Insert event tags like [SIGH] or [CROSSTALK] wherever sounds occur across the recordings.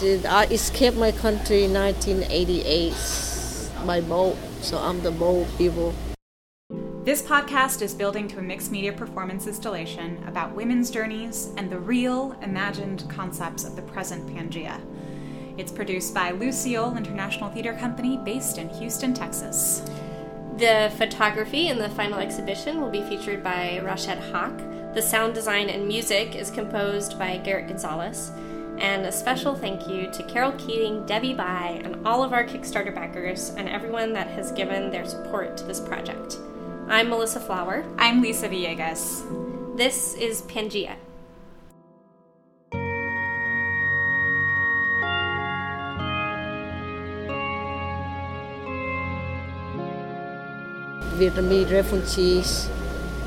See, I escaped my country in 1988 by boat, so I'm the boat people. This podcast is building to a mixed media performance installation about women's journeys and the real, imagined concepts of the present Pangea. It's produced by Lucille International Theater Company based in Houston, Texas. The photography in the final exhibition will be featured by Rashad Hawk. The sound design and music is composed by Garrett Gonzalez. And a special thank you to Carol Keating, Debbie Bai, and all of our Kickstarter backers, and everyone that has given their support to this project. I'm Melissa Flower. I'm Lisa Villegas. This is Pangea. Vietnamese refugees.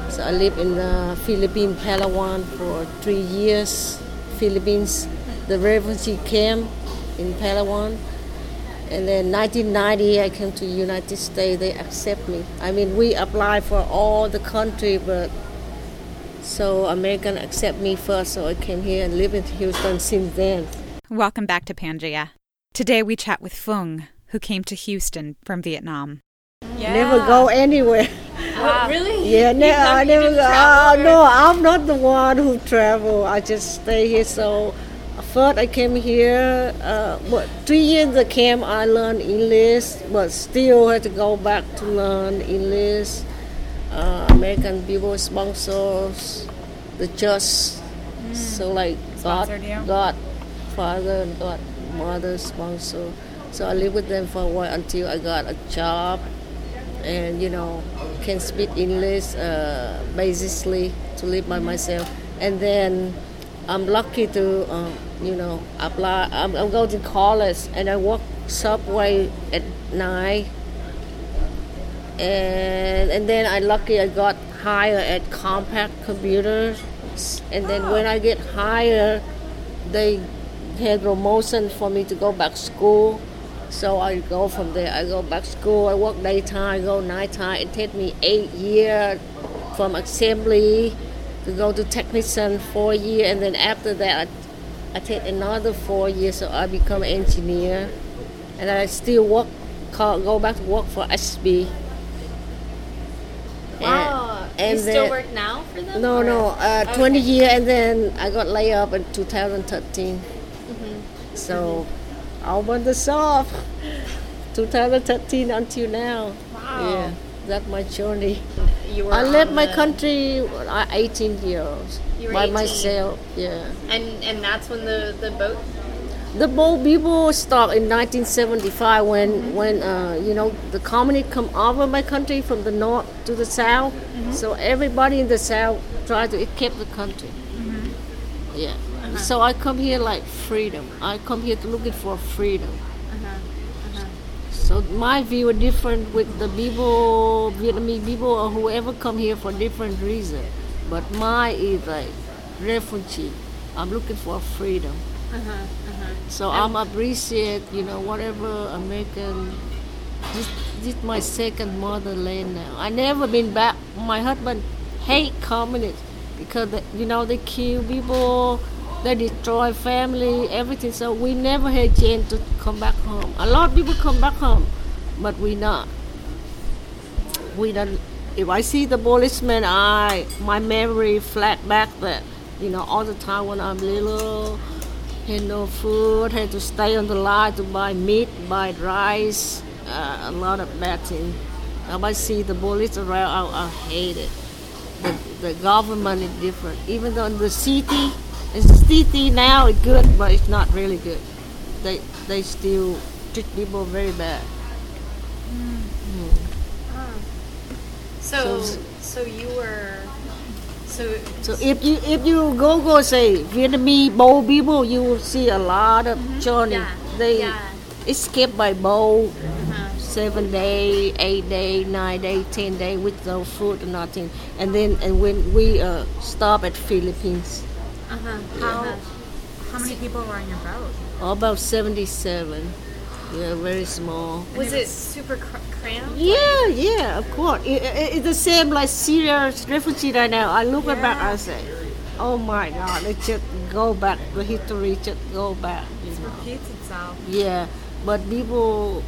So I live in uh, the Philippines, Palawan for three years. Philippines, the refugee camp in Palawan. And then 1990, I came to United States. They accept me. I mean, we apply for all the country, but so American accept me first. So I came here and live in Houston since then. Welcome back to Pangea. Today we chat with Phung, who came to Houston from Vietnam. Yeah. Never go anywhere. Wow. [LAUGHS] really? Yeah, ne- I never go. Oh, no, I'm not the one who travel. I just stay here. So first I came here, uh, what, three years the camp I learned English, but still had to go back to learn English. Uh, American people sponsors the church, mm. so like God, God, Father and God, Mother sponsor. So I lived with them for a while until I got a job, and you know can speak English uh, basically to live by myself, and then I'm lucky to, uh, you know, apply. I'm, I'm, going to college and I work subway at night. And, and then I lucky I got hired at Compaq Computers. And then when I get hired, they had promotion for me to go back school. So I go from there. I go back school. I work daytime. I go nighttime. It takes me eight years from assembly to go to technician four years, and then after that, I, I take another four years, so I become engineer, and I still work, call, go back to work for SB. Wow, and, and you still work now for them? No, or? no, uh, okay. 20 years, and then I got laid off in 2013. Mm-hmm. So, mm-hmm. I went the shop 2013 until now. Wow. Yeah that's my journey. You were I left my country at 18 years by 18. myself. Yeah. And and that's when the the boat. The boat people stopped in 1975 when mm-hmm. when uh, you know the communist come over my country from the north to the south. Mm-hmm. So everybody in the south tried to keep the country. Mm-hmm. Yeah. Uh-huh. So I come here like freedom. I come here to looking for freedom. So my view is different with the people, Vietnamese people or whoever come here for different reason. But my is like refugee. I'm looking for freedom. Uh-huh, uh-huh. So I'm appreciate, you know, whatever American. This, this my second motherland now. I never been back. My husband hate communists because they, you know they kill people they destroy family, everything. So we never had chance to come back home. A lot of people come back home, but we not. We don't. If I see the policeman, I my memory flat back that you know all the time when I'm little, had no food, had to stay on the line to buy meat, buy rice, uh, a lot of bad things. If I see the police around, I, I hate it. The, the government is different. Even though in the city, it's the city now it's good, but it's not really good. They they still treat people very bad. Mm. So, so so you were so so if you if you go go say Vietnamese boat people, you will see a lot of mm-hmm. journey. Yeah. They yeah. escape by boat. Uh-huh. Seven day, eight day, nine day, ten day with no food and nothing, and then and when we uh, stop at Philippines, uh-huh. How, how many people were on your boat? Oh, about 77. Yeah, very small. Was it, super cr- cramped? Yeah, yeah, of course. It, it, it's the same like Syria refugee right now. I look yeah. back, I say, oh my God, it's just go back. The history just go back. You It know. repeats itself. Yeah, but people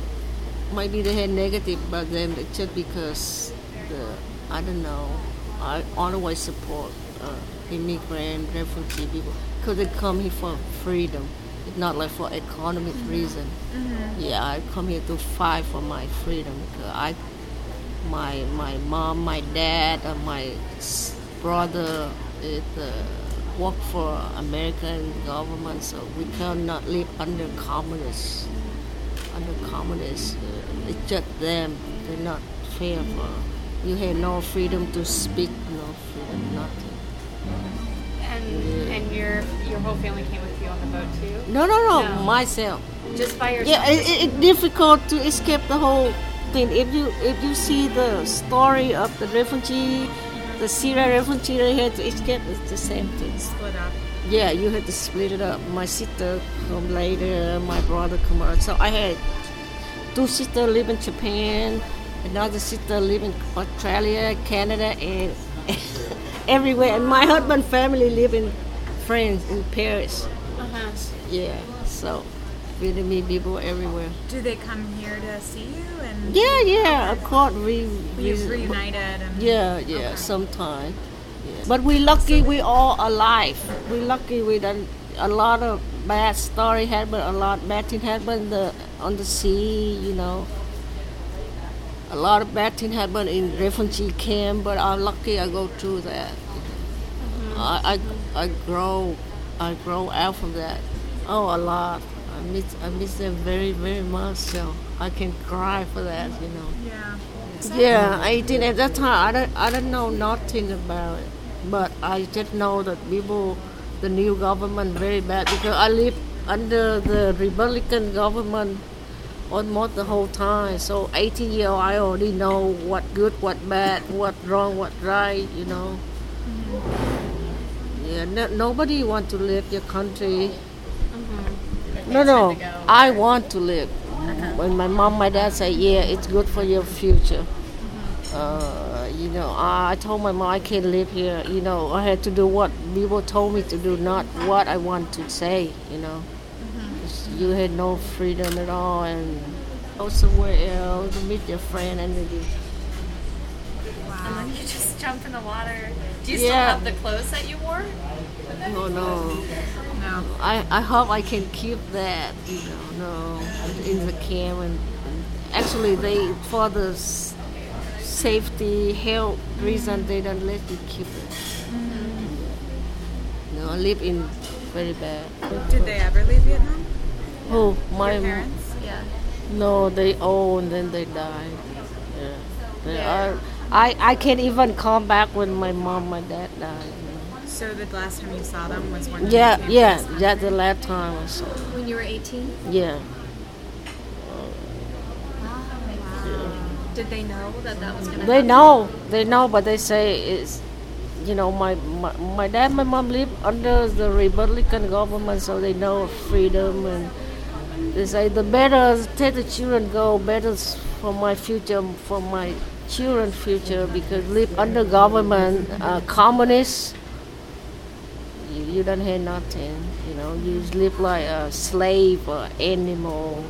maybe they had negative about them it's just because the I don't know. I always support uh, immigrant refugee people because they come here for freedom. Not like for economic reason. Yeah, I come here to fight for my freedom. I, my my mom, my dad, and my brother it, uh, work for American government, so we cannot live under communists. Under communists, uh, it's just them. They're not fair for. You have no freedom to speak, no freedom, nothing. And and your your whole family came with you on the boat too? No, no, no, No. myself. Just by yourself? Yeah, it, it, it's difficult to escape the whole thing. If you if you see the story of the refugee, the Syrian refugee they had to escape, it's the same thing. Split up. Yeah, you had to split it up. My sister come later, my brother come out. So I had two sisters live in Japan, another sister live in Australia, Canada, and [LAUGHS] everywhere. And my husband family live in France, in Paris. Yeah, so Vietnamese people everywhere. Do they come here to see you and Yeah, yeah, of course we, we we reunited? And Yeah, yeah, Okay. sometime. Yeah. But we lucky we all alive. We lucky we done a lot of bad story happened, a lot bad thing happened the, on the sea, you know. A lot of bad thing happened in refugee camp, but I'm lucky I go through that. Mm-hmm. I, I I grow I grow out from that. Oh, a lot. I miss I miss them very very much. So I can cry for that, you know. Yeah. Yeah, I did at that time. I don't, I don't know nothing about it, but I just know that people, the new government, very bad because I live under the Republican government almost the whole time. So 18 year old, I already know what good, what bad, what wrong, what right. You know. Mm-hmm. No, nobody want to leave your country. Mm-hmm. No, no, I want to live. When my mom, my dad say, "Yeah, it's good for your future." Mm-hmm. Uh, you know, I, I told my mom I can't live here. You know, I had to do what people told me to do, not what I want to say. You know, mm-hmm. 'Cause you had no freedom at all, and go somewhere else to meet your friend and you. And then you [LAUGHS] just jump in the water. Do you Yeah. still have the clothes that you wore? No, no. No. I, I hope I can keep that, you know, no, in the camp. And, and actually, they for the safety, health reason, they don't let you keep it. Mm-hmm. No, I live in very bad. Did they ever leave Vietnam? Oh, my Your parents? Yeah. no, they old and then they die. Yeah, they Yeah. are. I I can't even come back when my mom, my dad died. So the last time you saw them was when? Yeah, you came yeah, to Vietnam? that's the last time I saw. them. When you were 18? Yeah. Did they know that that was going to happen? They know, they know, but they say it's, you know, my, my my dad, my mom live under the Republican government, so they know freedom, and they say the better let the children go, better for my future, for my children' future, because live under government, uh, communist, you, you don't have nothing, you know, you live like a slave or animal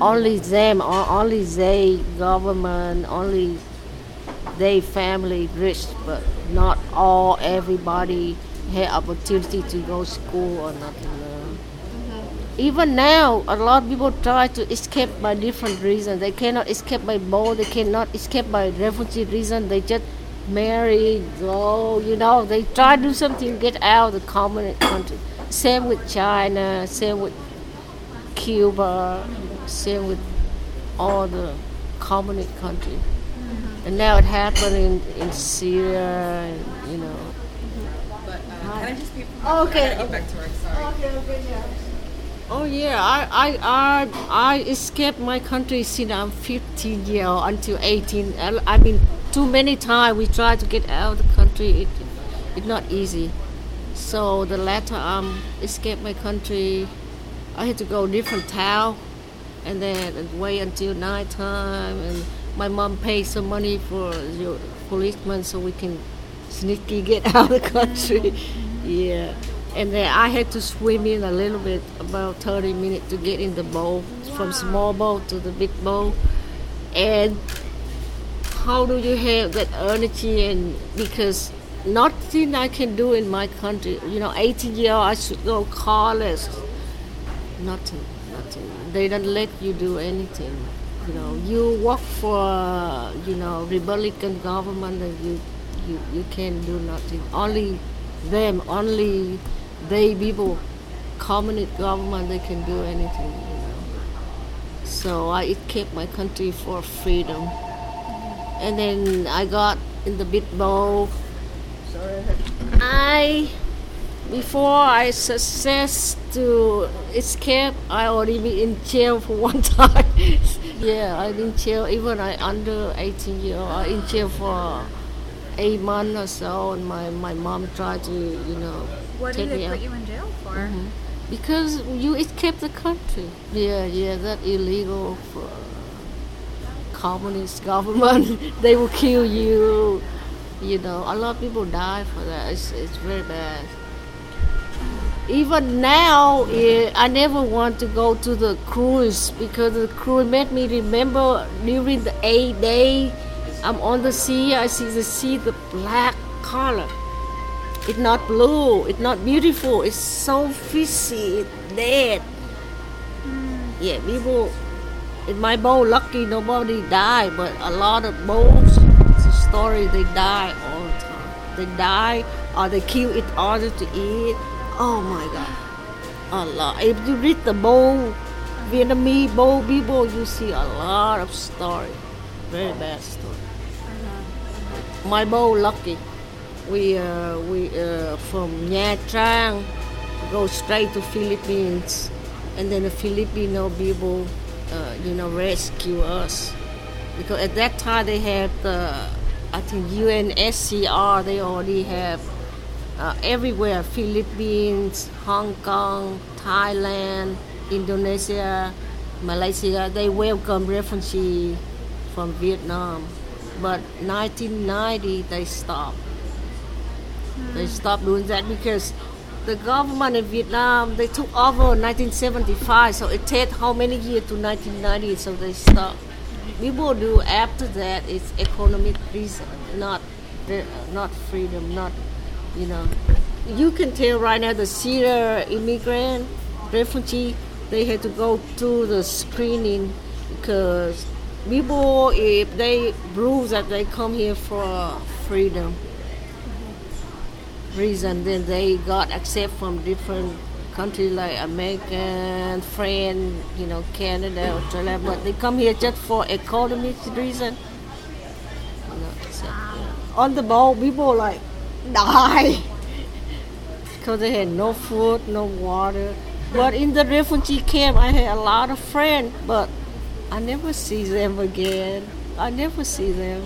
only them, only they government, only they family rich, but not all everybody had opportunity to go school or nothing. Even now, a lot of people try to escape by different reasons. They cannot escape by war. They cannot escape by refugee reason. They just marry, go. You know, they try to do something, to get out of the communist country. Same with China. Same with Cuba, same with all the communist country. And now it happened in, in Syria, and, you know. But uh, can I just be? Okay, get back to work. Sorry. Oh yeah, I, I, I, I escaped my country since I'm 15 year old until 18. I, I mean, too many times we try to get out of the country. It, it's not easy. So the latter um escaped my country, I had to go different town, and then wait until night time. And my mom paid some money for your policeman so we can sneaky get [LAUGHS] out of the country. [LAUGHS] Yeah. And then I had to swim in a little bit, about 30 minutes to get in the boat, from small boat to the big boat. And how do you have that energy? And because nothing I can do in my country, you know, 18 years I should go college. Nothing, nothing. They don't let you do anything. You know, you work for, you know, Republican government and you, you, you can do nothing. Only them, only they people, communist government, they can do anything. You know. So I kept my country for freedom. And then I got in the big bowl. Sorry. i before I success to escape, I already been in jail for [LAUGHS] one time. yeah, I in jail even I under 18 year old. I in jail for eight months or so, and my, my mom tried to you know What did they put you in jail for? Mhm. Because you escape the country. Yeah, yeah, that illegal for communist government. [LAUGHS] they will kill you. You know, a lot of people die for that. It's, it's very bad. Even now, eh, I never want to go to the cruise because the cruise made me remember during the eight day I'm on the sea. I see the sea, the black color. It's not blue. It's not beautiful. It's so fishy. It's dead. Yeah, people. In my boat, lucky nobody died, but a lot of boats. It's a story. They die all the time. They die or they kill each other to eat. Oh my God, a lot. If you read the boat, Vietnamese boat people, you see a lot of story. Very bad story. My boat lucky we uh, we uh, from Nha Trang go straight to Philippines, and then the Filipino people, uh, you know, rescue us because at that time they have the I think UNHCR. They already have uh, everywhere: Philippines, Hong Kong, Thailand, Indonesia, Malaysia. They welcome refugees from Vietnam, but 1990 they stopped. They stopped doing that because the government in Vietnam they took over in 1975. So it takes how many years to 1990? So they stopped. People do after that. It's economic reason, not not freedom, not you know. You can tell right now the Syrian immigrant refugee they had to go through the screening because people if they prove that they come here for freedom reason then they got accept from different countries like American, France, you know, Canada, Australia, but they come here just for economic reason. You know, so, yeah. On the boat, people like die [LAUGHS] because they had no food, no water. But in the refugee camp, I had a lot of friends, but I never see them again. I never see them.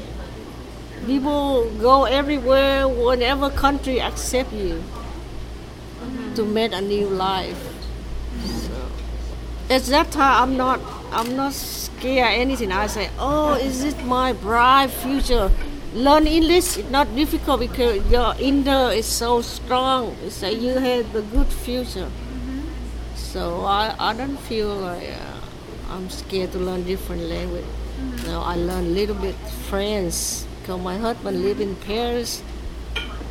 People go everywhere, whatever country accept you to make a new life. So, at that time, I'm not, I'm not scared anything. I say, oh, is it my bright future? Learn English is not difficult because your inner is so strong. Like you have the good future. So I, I don't feel like uh, I'm scared to learn different language. Now I learn a little bit French because my husband live in Paris.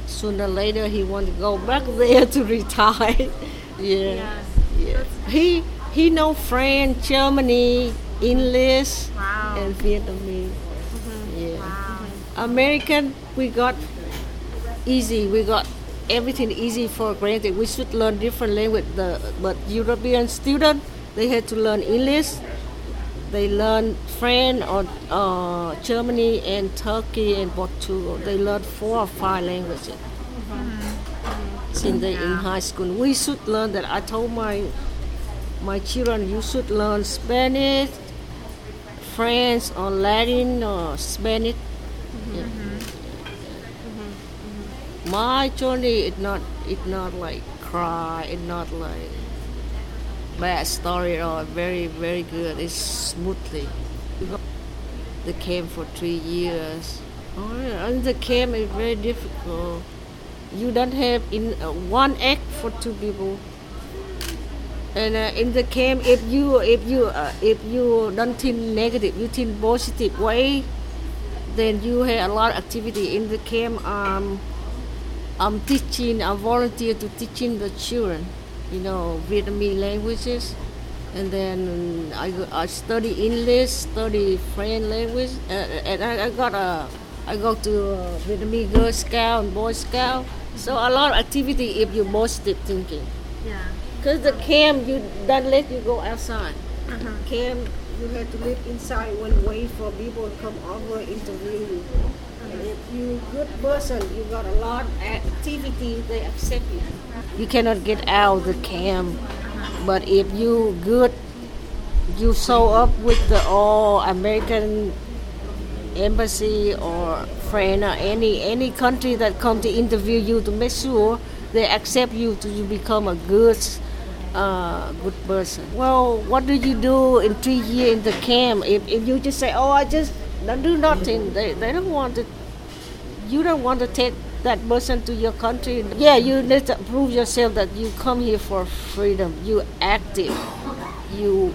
Sooner or later he want to go back [LAUGHS] there to retire. [LAUGHS] yeah, yeah. He he know French, Germany, English, Wow. and Vietnamese. Mm-hmm. Yeah. American we got easy. We got everything easy for granted. We should learn different language. The but European student they had to learn English. They learn French or uh, Germany and Turkey and Portugal. They learn four or five languages since they in high school. We should learn that. I told my my children, you should learn Spanish, French, or Latin, or Spanish. Mm-hmm. Yeah. Mm-hmm. My journey is not it's not like cry, it's not like bad story or very very good. It's smoothly. The camp for three years. Oh, and the camp is very difficult. You don't have in uh, one egg for two people. And uh, in the camp, if you if you uh, if you don't think negative, you think positive way, then you have a lot of activity in the camp. Um, I'm teaching. I volunteer to teaching the children, you know, Vietnamese languages, and then I, I study English, study French language, uh, and I, I got a I go to uh, Vietnamese Girl Scout and Boy Scout. So a lot of activity if you're positive thinking. Yeah. Cause the camp you don't let you go outside. Uh-huh. Camp you have to live inside when wait for people to come over interview you. If you good person, you got a lot of activity, they accept you. You cannot get out of the camp, but if you good, you show up with the all American embassy or friend or any any country that come to interview you to make sure they accept you to you become a good uh, good person. Well, what do you do in three years in the camp? If, if you just say, oh, I just don't do nothing, they, they don't want to, you don't want to take that person to your country. Yeah, you need to prove yourself that you come here for freedom. You active. You,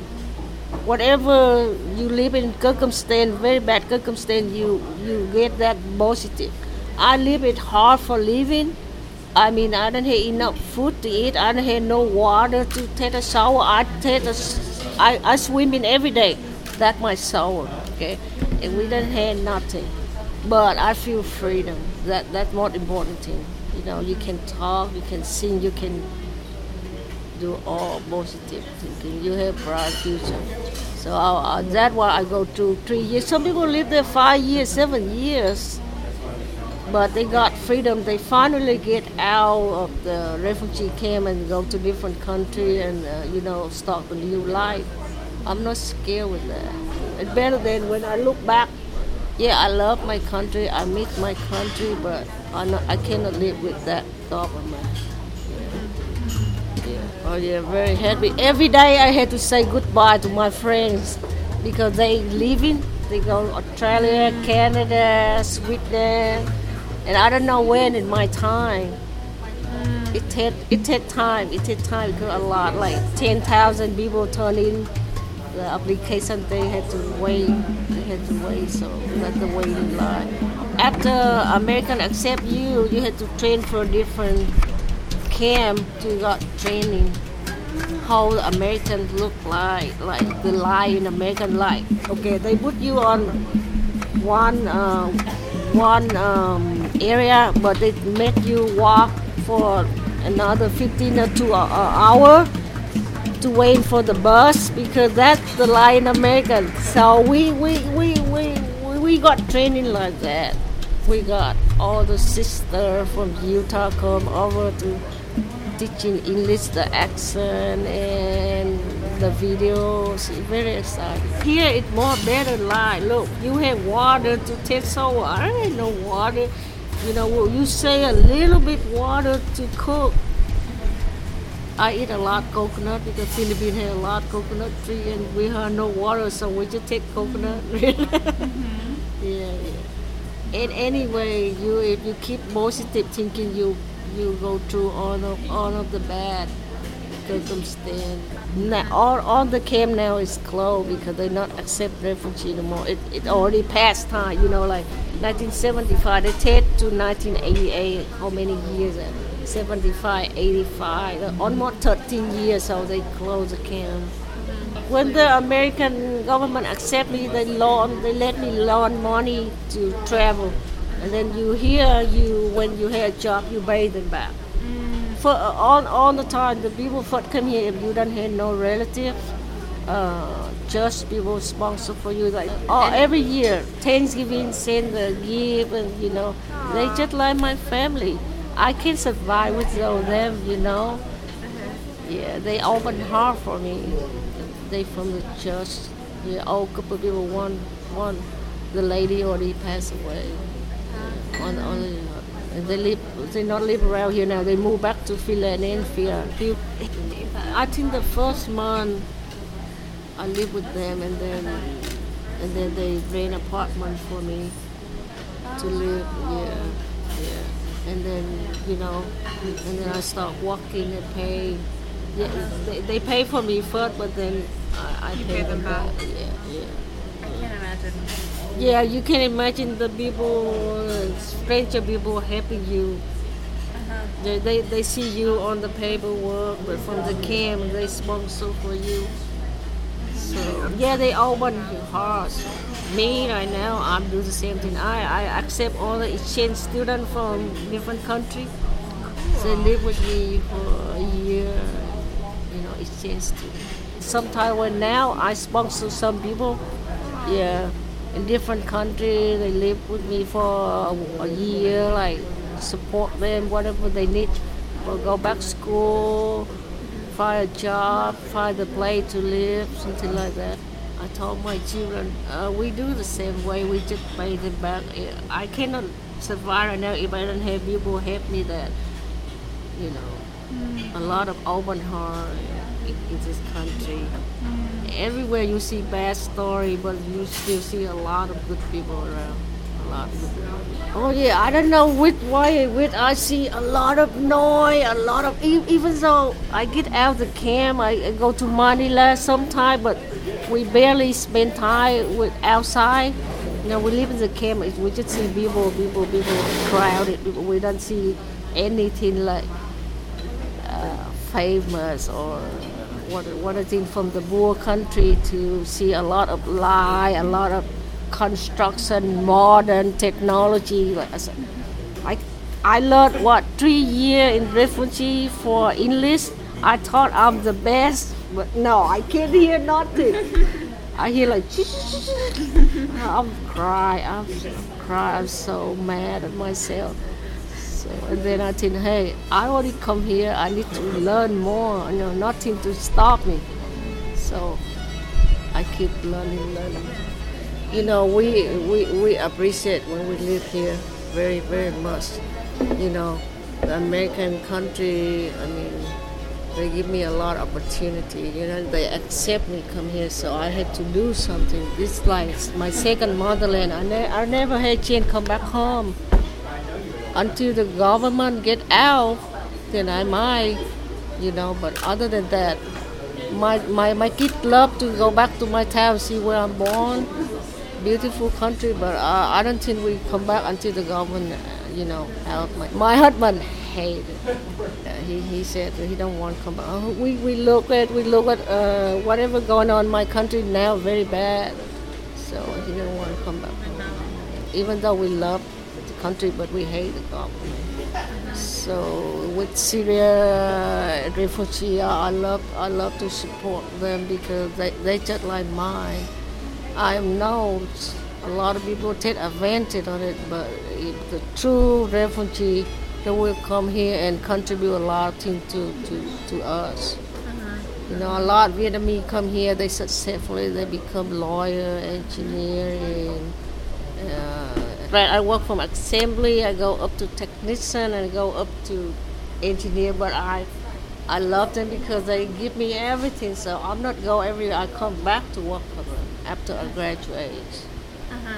whatever you live in circumstance, very bad circumstance, you, you get that positive. I live it hard for living. I mean, I don't have enough food to eat. I don't have no water to take a shower. I take a, I, I swim in every day. That's my shower, okay? And we don't have nothing. But I feel freedom. That that's more important thing. You know, you can talk, you can sing, you can do all positive thinking. You have bright future. So uh, that's why I go to three years. Some people live there five years, seven years but they got freedom. They finally get out of the refugee camp and go to different country and uh, you know start a new life. I'm not scared with that. It's better than when I look back. Yeah, I love my country. I miss my country, but I I cannot live with that government. Yeah. Oh yeah, very happy. Every day I had to say goodbye to my friends because they leaving. They go Australia, Canada, Sweden and I don't know when in my time. It take it take time. It take time because a lot like ten thousand people turn in the application. They had to wait. They had to wait. So that's the waiting line. After American accept you, you had to train for different camp to got training. How Americans look like, like the line in American life. Okay, they put you on one. Uh, one um, area, but it make you walk for another 15 or two hour to wait for the bus because that's the line American. So we we, we, we, we got training like that. We got all the sisters from Utah come over to teaching English, the accent and the videos. It's very exciting. Here it's more better life. Look, you have water to take so I ain't no water. You know, you say a little bit water to cook. I eat a lot coconut because Philippines have a lot coconut tree and we have no water, so we just take coconut. [LAUGHS] mm-hmm. Yeah, yeah. And anyway, you if you keep positive thinking, you you go through all of all of the bad circumstance. Now, all, all the camp now is closed because they not accept refugee anymore. It, it already passed time, you know, like 1975. They take to 1988. How many years? 75, 85, almost 13 years. So they close the camp. When the American government accept me, they loan, they let me loan money to travel, and then you hear you when you have a job, you pay them back for all, all the time the people first come here if you don't have no relatives uh, just people sponsor for you like oh every year Thanksgiving send the gift and you know Aww. they just like my family I can survive without them you know uh-huh. yeah they open heart for me they from the church yeah old couple people one one the lady already passed away on, on the, they live, they not live around here now. They move back to Philadelphia. I think the first month I lived with them, and then and then they rent apartment for me to oh, live. Yeah, yeah. And then you know, and then I start working and pay. Yeah, they, they pay for me first, but then I, I pay, pay them back. Yeah, yeah. I can't imagine. Yeah, you can imagine the people, stranger people helping you. Uh-huh. They, they, they see you on the paperwork, but from the camp they sponsor for you. So yeah, they open your hearts. Me right now, I'm doing the same thing. I, I accept all the exchange students from different countries. They live with me for a year, you know, exchange student. Sometimes when now I sponsor some people, yeah, in different countries. They live with me for a, a year, like support them whatever they need. Or go back to school, find a job, find a place to live, something like that. I told my children, uh, we do the same way. We just pay them back. I cannot survive right now if I don't have people help me. That you know, a lot of open heart in, in this country. Everywhere you see bad story, but you still see a lot of good people around. A lot of good people. Oh yeah, I don't know which way which I see a lot of noise, a lot of even though I get out of the camp, I, I go to Manila sometime, but we barely spend time with outside. You know, we live in the camp. We just see people, people, people crowded. We don't see anything like uh, famous or what what a thing from the poor country to see a lot of lie, a lot of construction, modern technology. Like I learned what three year in refugee for English. I thought I'm the best, but no, I can't hear nothing. I hear like I'm cry, I'm cry, I'm so mad at myself. So and then I think, hey, I already come here. I need to learn more. You know, nothing to stop me. So I keep learning, learning. You know, we we, we appreciate when we live here very very much. You know, the American country. I mean, they give me a lot of opportunity. You know, they accept me come here, so I had to do something. This is like my second motherland. I, ne- I never had chance come back home until the government get out. Then I might, you know. But other than that, my my my kids love to go back to my town, see where I'm born. Beautiful country, but uh, I don't think we come back until the government, you know, help. My, my husband Uh, he, he said he don't want to come back. Uh, we, we look at we look at uh, whatever going on in my country now very bad, so he don't want to come back. Even though we love the country, but we hate the government. So with Syria refugee, I love I love to support them because they they just like mine. I know a lot of people take advantage of it, but the true refugee, they will come here and contribute a lot of things to, to, to us. You know, a lot of Vietnamese come here, they successfully, they become lawyer, engineer, and uh, right, I work from assembly, I go up to technician, and I go up to engineer, but I I love them because they give me everything. So I'm not go every. I come back to work for them after I graduate,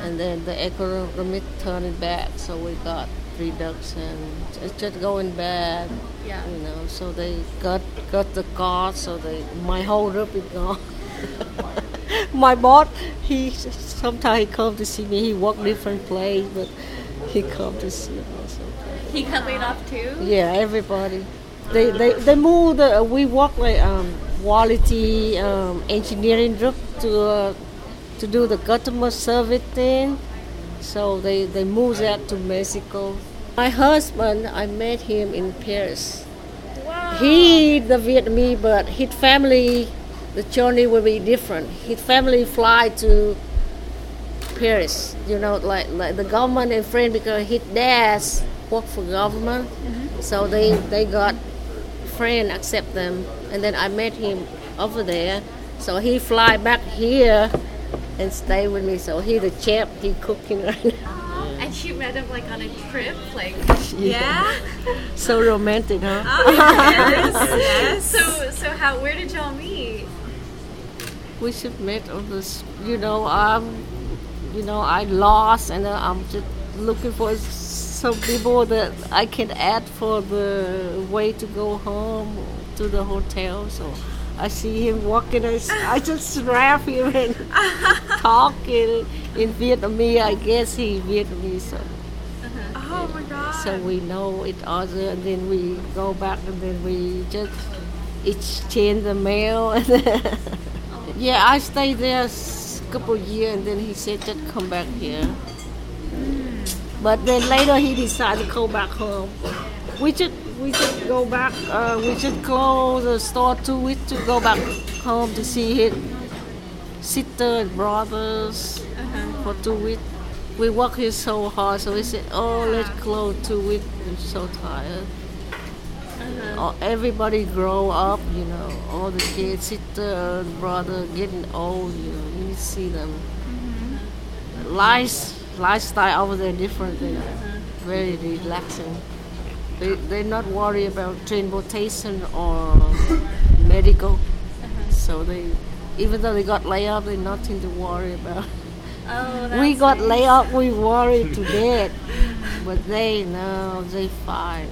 and then the economic turn it back. So we got reduction. It's just going bad. Yeah. You know. So they cut got the car. So they my whole group is gone. [LAUGHS] my boss, he sometimes he come to see me. He work different place, but he come to see me. sometimes. He got laid off too? Yeah, everybody. They they they move the we work like um, quality um, engineering group to uh, to do the customer service thing. So they they move that to Mexico. My husband, I met him in Paris. Wow. He the Vietnamese, but his family, the journey will be different. His family fly to Paris, you know, like like the government and friend because his dad work for government, mm-hmm. so they they got friend accept them, and then I met him over there, so he fly back here and stay with me. So he the champ, he cooking right now. And you met him like on a trip? Like, Yeah? [LAUGHS] So romantic, huh? [LAUGHS] yes. so, so how, where did y'all meet? we should meet on this. You know, I'm, you know, I lost and uh, I'm just looking for some people that I can add for the way to go home to the hotel. So I see him walking, I, I just laugh him and [LAUGHS] talking in Vietnamese. I guess he Vietnamese. So. Oh my god. So we know each other, and then we go back, and then we just exchange the mail. [LAUGHS] yeah, I stayed there a couple years, and then he said just come back here. Hmm. But then later he decided to go back home. We should we should go back. Uh, we should close the store two weeks to go back home to see his sister and brothers uh-huh. for two weeks. We worked here so hard, so we said, "Oh, let's close two weeks. I'm so tired." Oh, everybody grow up, you know. All the kids, sister, and brother, getting old. You know, you see them. Mm-hmm. Life, lifestyle over there different. They uh-huh. very relaxing. They they're not worried about transportation or [LAUGHS] medical. Uh-huh. So they, even though they got laid off, they nothing to worry about. Oh, [LAUGHS] we got nice. laid off, we worried to [LAUGHS] death. But they no, they fine.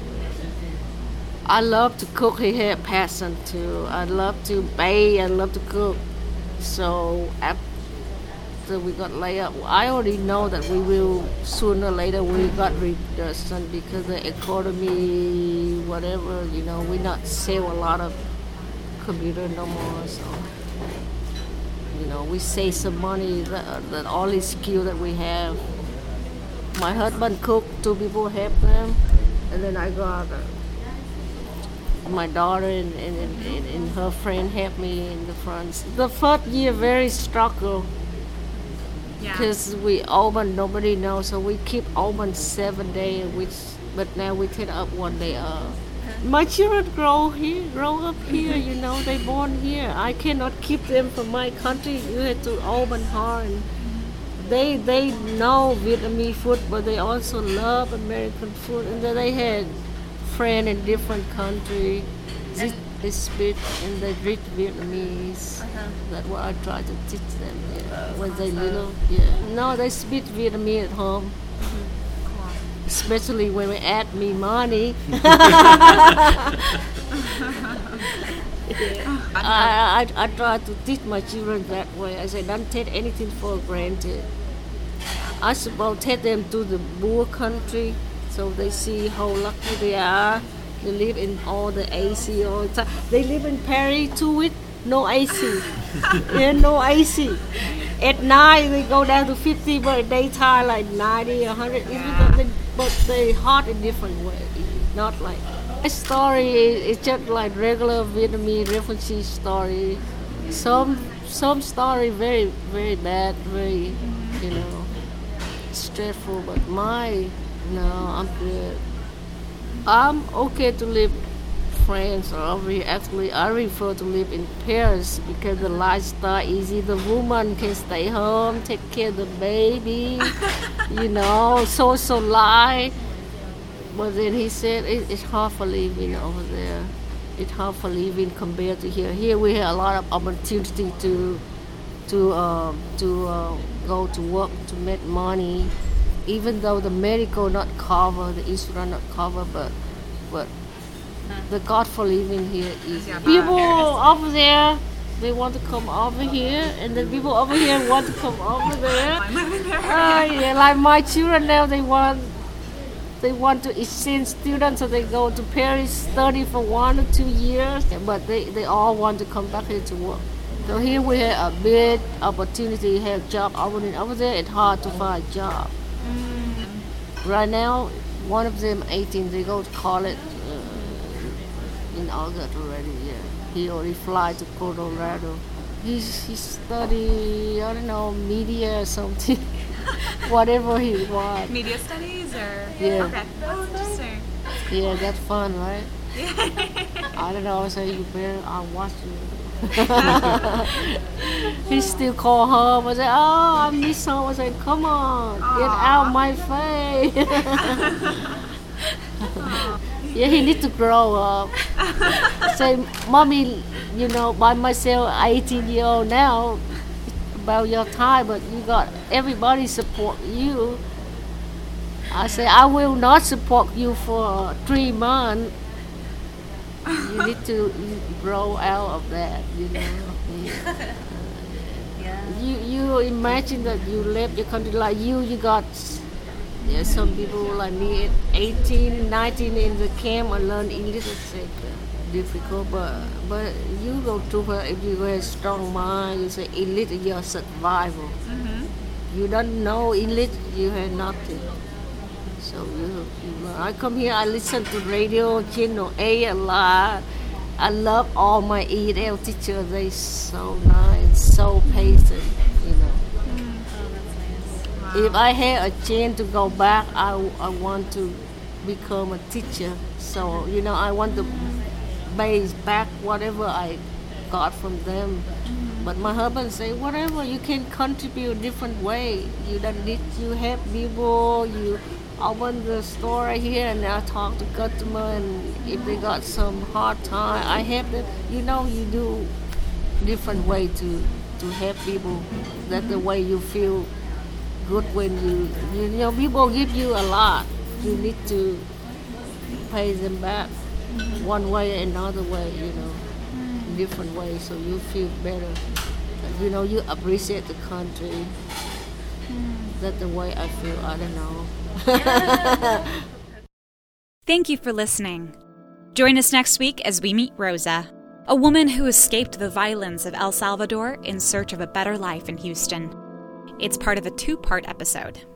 I love to cook. here, passion too. I love to bake. I love to cook. So after we got laid off, I already know that we will sooner or later we got reduction because the economy, whatever, you know, we not sell a lot of computer no more. So you know, we save some money. That, that all the skill that we have. My husband cook. Two people help them, and then I got. Uh, my daughter and, and, and, and her friend helped me in the front. The first year very struggle Yeah. because we open nobody knows, so we keep open seven days, which but now we take up one day off. Uh-huh. My children grow here, grow up here. You know, they born here. I cannot keep them from my country. You have to open hard. And they they know Vietnamese food, but they also love American food, and then they had friend in different country. They speak and they read Vietnamese. Uh-huh. That's what I try to teach them yeah, uh, when they little. Yeah. No, they speak Vietnamese at home. Mm-hmm. Especially when they add me money. [LAUGHS] [LAUGHS] I, I, I try to teach my children that way. I say, don't take anything for granted. I suppose take them to the poor country so they see how lucky they are. They live in all the AC all the time. They live in Paris two weeks, no AC. [LAUGHS] yeah, no AC. At night they go down to 50, but daytime like 90, 100. Even though they, but they hot in different way. Not like my story is is just like regular Vietnamese refugee story. Some some story very very bad, very you know stressful. But my no, I'm good. I'm okay to live France or over here. Actually, I prefer to live in Paris because the lifestyle is easy. The woman can stay home, take care of the baby, [LAUGHS] you know, social life. But then he said it, it's hard for living over there. It's hard for living compared to here. Here we have a lot of opportunity to to um, to uh, go to work to make money. Even though the medical not cover, the insurance not cover, but but the God for living here is people over there. They want to come over here, and the people over here want to come over there. [LAUGHS] There. Uh, yeah, like my children now, they want they want to exchange students, so they go to Paris, study for one or two years, but they, they all want to come back here to work. So here we have a big opportunity, have job opening. Over there, it's hard to find job. Right now, one of them 18, they go to college uh, in August already. Yeah, he already fly to Colorado. He's he study I don't know media or something, [LAUGHS] whatever he wants. Media studies or Yeah. Okay, that's interesting. Yeah, that's fun, right? Yeah. [LAUGHS] I don't know. I say you better. I'll watch you. [LAUGHS] he still call home. I say, oh, I miss home. I say, come on, get out my face. [LAUGHS] yeah, he need to grow up. [LAUGHS] say, mommy, you know, by myself, 18 year old now, about your time, but you got everybody support you. I say I will not support you for three months. You need to grow out of that, you know. [LAUGHS] Yeah. You you imagine that you left your country like you you got there's some people like me at 18, 19 in the camp and learn English it's like, uh, difficult but but you go through it if you have a strong mind you say English is your survival. You don't know English you have nothing. So you, you learn. I come here I listen to radio channel A a lot. I love all my EL teachers. They so nice, so patient, you know. Mm. Oh, if I had a chance to go back, I, I want to become a teacher. So, you know, I want to base back whatever I got from them. Mm. But my husband say, whatever, you can contribute different way. You don't need, you help people, you open the store here and I talk to customer and if they got some hard time, I help them. You know, you do different way to, to help people. That's the way you feel good when you, you know, people give you a lot. You need to pay them back one way or another way, you know, different way so you feel better. You know, you appreciate the country. Hmm. That's the way I feel. I don't know. [LAUGHS] Thank you for listening. Join us next week as we meet Rosa, a woman who escaped the violence of El Salvador in search of a better life in Houston. It's part of a two part episode.